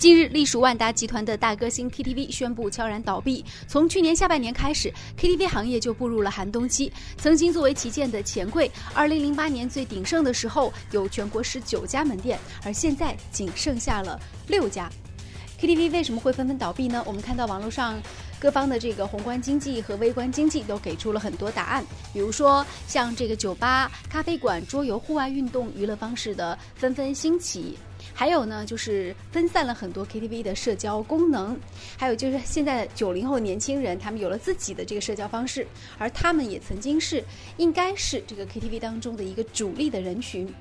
近日，隶属万达集团的大歌星 KTV 宣布悄然倒闭。从去年下半年开始，KTV 行业就步入了寒冬期。曾经作为旗舰的钱柜，2008年最鼎盛的时候有全国十九家门店，而现在仅剩下了六家。KTV 为什么会纷纷倒闭呢？我们看到网络上各方的这个宏观经济和微观经济都给出了很多答案。比如说，像这个酒吧、咖啡馆、桌游、户外运动娱乐方式的纷纷兴起。还有呢，就是分散了很多 KTV 的社交功能，还有就是现在九零后年轻人，他们有了自己的这个社交方式，而他们也曾经是，应该是这个 KTV 当中的一个主力的人群。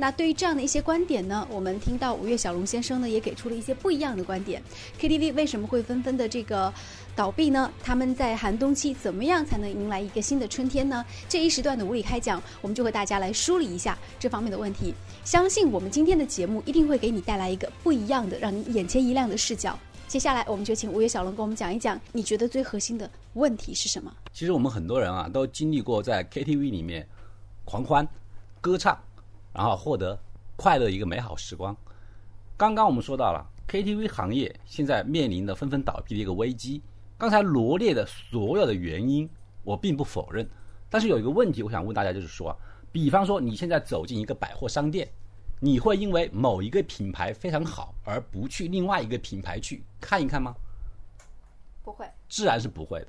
那对于这样的一些观点呢，我们听到五月小龙先生呢也给出了一些不一样的观点。KTV 为什么会纷纷的这个倒闭呢？他们在寒冬期怎么样才能迎来一个新的春天呢？这一时段的无理开讲，我们就和大家来梳理一下这方面的问题。相信我们今天的节目一定会给你带来一个不一样的、让你眼前一亮的视角。接下来，我们就请五月小龙给我们讲一讲，你觉得最核心的问题是什么？其实我们很多人啊，都经历过在 KTV 里面狂欢、歌唱。然后获得快乐一个美好时光。刚刚我们说到了 KTV 行业现在面临的纷纷倒闭的一个危机。刚才罗列的所有的原因，我并不否认。但是有一个问题，我想问大家，就是说，比方说你现在走进一个百货商店，你会因为某一个品牌非常好而不去另外一个品牌去看一看吗？不会，自然是不会的。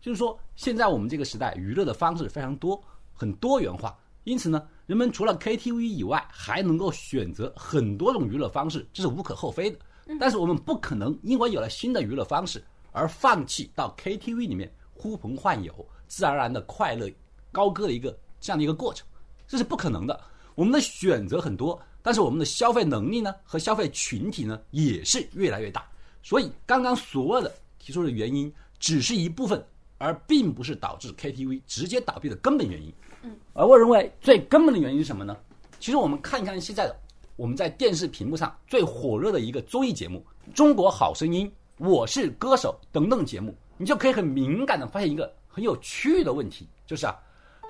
就是说，现在我们这个时代娱乐的方式非常多，很多元化，因此呢。人们除了 KTV 以外，还能够选择很多种娱乐方式，这是无可厚非的。但是我们不可能因为有了新的娱乐方式而放弃到 KTV 里面呼朋唤友、自然而然的快乐高歌的一个这样的一个过程，这是不可能的。我们的选择很多，但是我们的消费能力呢和消费群体呢也是越来越大。所以刚刚所有的提出的原因只是一部分，而并不是导致 KTV 直接倒闭的根本原因。嗯，而我认为最根本的原因是什么呢？其实我们看一看现在的我们在电视屏幕上最火热的一个综艺节目《中国好声音》《我是歌手》等等节目，你就可以很敏感的发现一个很有趣的问题，就是啊，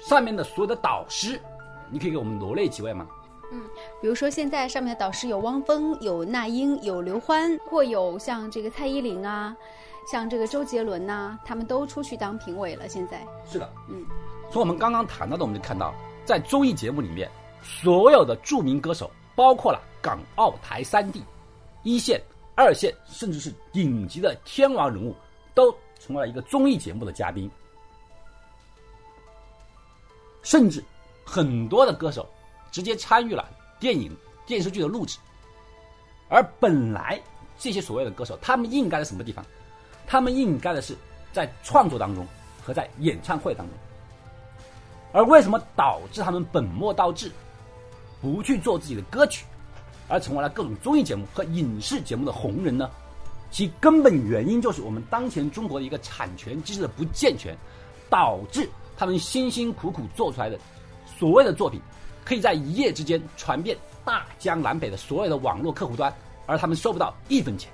上面的所有的导师，你可以给我们罗列几位吗？嗯，比如说现在上面的导师有汪峰、有那英、有刘欢，或有像这个蔡依林啊，像这个周杰伦呐，他们都出去当评委了。现在是的，嗯。从我们刚刚谈到的，我们就看到，在综艺节目里面，所有的著名歌手，包括了港澳台三地，一线、二线，甚至是顶级的天王人物，都成为了一个综艺节目的嘉宾。甚至很多的歌手直接参与了电影、电视剧的录制。而本来这些所谓的歌手，他们应该在什么地方？他们应该的是在创作当中和在演唱会当中。而为什么导致他们本末倒置，不去做自己的歌曲，而成为了各种综艺节目和影视节目的红人呢？其根本原因就是我们当前中国的一个产权机制的不健全，导致他们辛辛苦苦做出来的所谓的作品，可以在一夜之间传遍大江南北的所有的网络客户端，而他们收不到一分钱。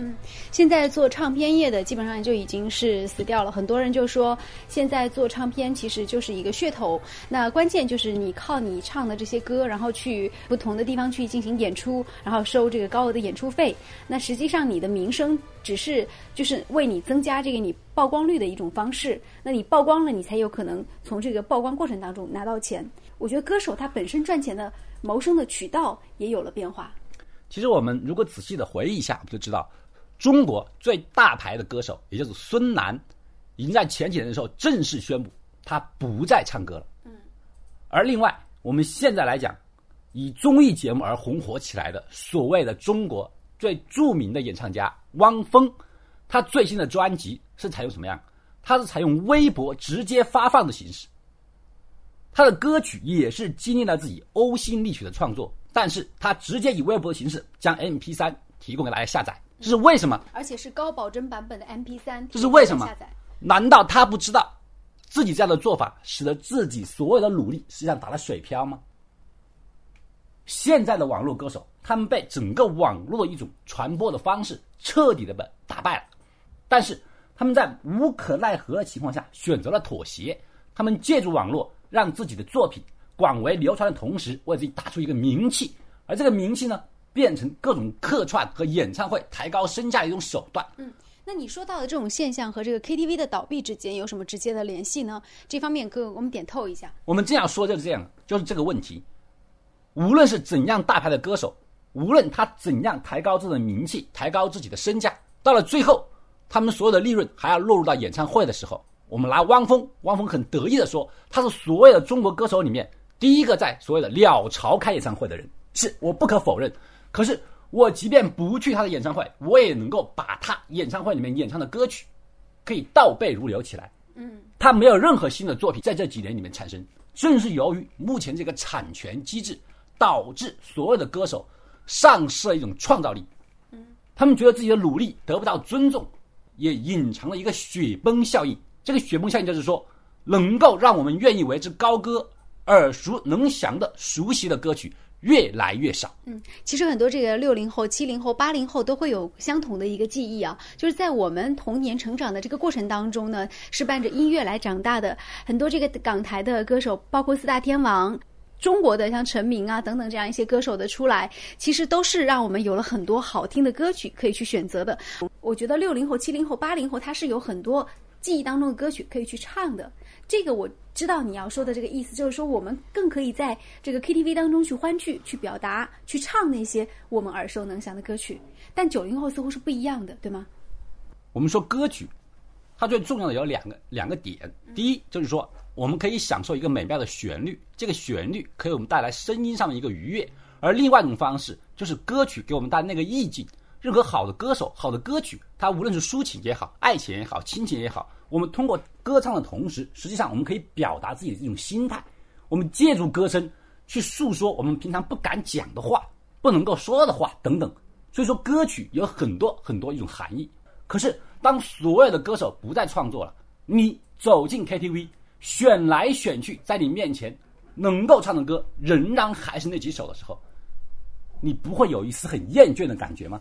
嗯，现在做唱片业的基本上就已经是死掉了。很多人就说，现在做唱片其实就是一个噱头。那关键就是你靠你唱的这些歌，然后去不同的地方去进行演出，然后收这个高额的演出费。那实际上你的名声只是就是为你增加这个你曝光率的一种方式。那你曝光了，你才有可能从这个曝光过程当中拿到钱。我觉得歌手他本身赚钱的谋生的渠道也有了变化。其实我们如果仔细的回忆一下，就知道。中国最大牌的歌手，也就是孙楠，已经在前几年的时候正式宣布他不再唱歌了。嗯。而另外，我们现在来讲，以综艺节目而红火起来的所谓的中国最著名的演唱家汪峰，他最新的专辑是采用什么样？他是采用微博直接发放的形式。他的歌曲也是经历了自己呕心沥血的创作，但是他直接以微博的形式将 MP3 提供给大家下载。这是为什么？而且是高保真版本的 MP3。这是为什么？难道他不知道自己这样的做法使得自己所有的努力实际上打了水漂吗？现在的网络歌手，他们被整个网络的一种传播的方式彻底的被打败了，但是他们在无可奈何的情况下选择了妥协。他们借助网络让自己的作品广为流传的同时，为自己打出一个名气，而这个名气呢？变成各种客串和演唱会抬高身价的一种手段。嗯，那你说到的这种现象和这个 KTV 的倒闭之间有什么直接的联系呢？这方面给我们点透一下。我们这样说就是这样，就是这个问题。无论是怎样大牌的歌手，无论他怎样抬高自己的名气、抬高自己的身价，到了最后，他们所有的利润还要落入到演唱会的时候。我们拿汪峰，汪峰很得意的说，他是所有的中国歌手里面第一个在所谓的鸟巢开演唱会的人，是我不可否认。可是我即便不去他的演唱会，我也能够把他演唱会里面演唱的歌曲，可以倒背如流起来。嗯，他没有任何新的作品在这几年里面产生，正是由于目前这个产权机制，导致所有的歌手丧失了一种创造力。嗯，他们觉得自己的努力得不到尊重，也隐藏了一个雪崩效应。这个雪崩效应就是说，能够让我们愿意为之高歌、耳熟能详的熟悉的歌曲越来越少。嗯，其实很多这个六零后、七零后、八零后都会有相同的一个记忆啊，就是在我们童年成长的这个过程当中呢，是伴着音乐来长大的。很多这个港台的歌手，包括四大天王。中国的像陈明啊等等这样一些歌手的出来，其实都是让我们有了很多好听的歌曲可以去选择的。我觉得六零后、七零后、八零后，他是有很多记忆当中的歌曲可以去唱的。这个我知道你要说的这个意思，就是说我们更可以在这个 KTV 当中去欢聚、去表达、去唱那些我们耳熟能详的歌曲。但九零后似乎是不一样的，对吗？我们说歌曲，它最重要的有两个两个点，第一就是说。我们可以享受一个美妙的旋律，这个旋律可以我们带来声音上的一个愉悦。而另外一种方式就是歌曲给我们带来那个意境。任何好的歌手、好的歌曲，它无论是抒情也好、爱情也好、亲情也好，我们通过歌唱的同时，实际上我们可以表达自己的这种心态。我们借助歌声去诉说我们平常不敢讲的话、不能够说的话等等。所以说，歌曲有很多很多一种含义。可是，当所有的歌手不再创作了，你走进 KTV。选来选去，在你面前能够唱的歌仍然还是那几首的时候，你不会有一丝很厌倦的感觉吗？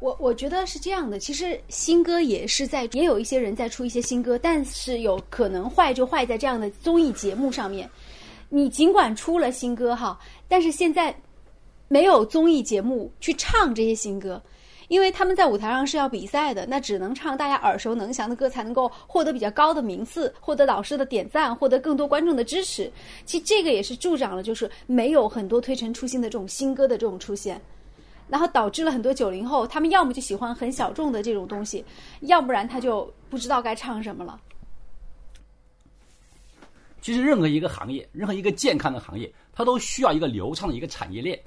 我我觉得是这样的，其实新歌也是在，也有一些人在出一些新歌，但是有可能坏就坏在这样的综艺节目上面。你尽管出了新歌哈，但是现在没有综艺节目去唱这些新歌。因为他们在舞台上是要比赛的，那只能唱大家耳熟能详的歌，才能够获得比较高的名次，获得老师的点赞，获得更多观众的支持。其实这个也是助长了，就是没有很多推陈出新的这种新歌的这种出现，然后导致了很多九零后，他们要么就喜欢很小众的这种东西，要不然他就不知道该唱什么了。其实任何一个行业，任何一个健康的行业，它都需要一个流畅的一个产业链。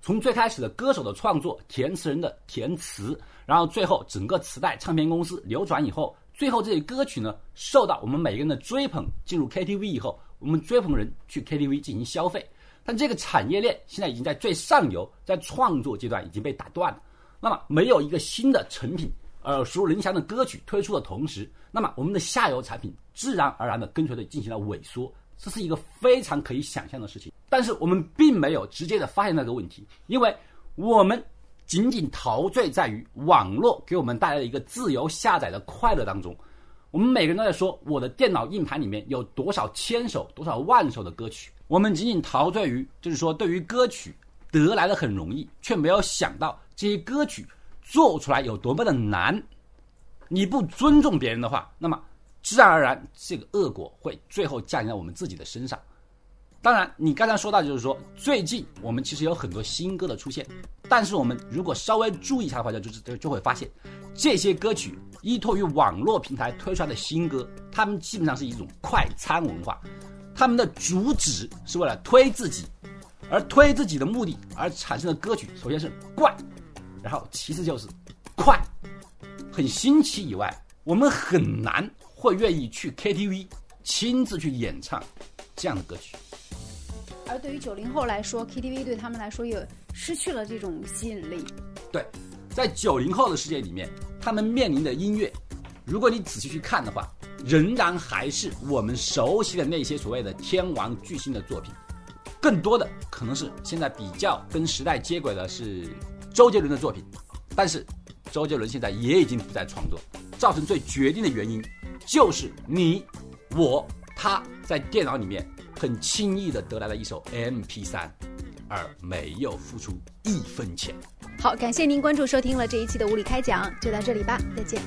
从最开始的歌手的创作，填词人的填词，然后最后整个磁带唱片公司流转以后，最后这些歌曲呢受到我们每个人的追捧，进入 KTV 以后，我们追捧人去 KTV 进行消费。但这个产业链现在已经在最上游，在创作阶段已经被打断了。那么没有一个新的成品，耳熟能详的歌曲推出的同时，那么我们的下游产品自然而然的跟随着进行了萎缩。这是一个非常可以想象的事情，但是我们并没有直接的发现那个问题，因为我们仅仅陶醉在于网络给我们带来的一个自由下载的快乐当中。我们每个人都在说我的电脑硬盘里面有多少千首、多少万首的歌曲，我们仅仅陶醉于就是说对于歌曲得来的很容易，却没有想到这些歌曲做出来有多么的难。你不尊重别人的话，那么。自然而然，这个恶果会最后降临在我们自己的身上。当然，你刚才说到，就是说最近我们其实有很多新歌的出现，但是我们如果稍微注意一下的话，就就就会发现，这些歌曲依托于网络平台推出来的新歌，他们基本上是一种快餐文化，他们的主旨是为了推自己，而推自己的目的而产生的歌曲，首先是怪，然后其次就是快，很新奇以外，我们很难。会愿意去 KTV 亲自去演唱这样的歌曲，而对于九零后来说，KTV 对他们来说也失去了这种吸引力。对，在九零后的世界里面，他们面临的音乐，如果你仔细去看的话，仍然还是我们熟悉的那些所谓的天王巨星的作品，更多的可能是现在比较跟时代接轨的是周杰伦的作品，但是周杰伦现在也已经不再创作，造成最决定的原因。就是你、我、他在电脑里面很轻易的得来了一首 MP3，而没有付出一分钱。好，感谢您关注收听了这一期的无理开讲，就到这里吧，再见。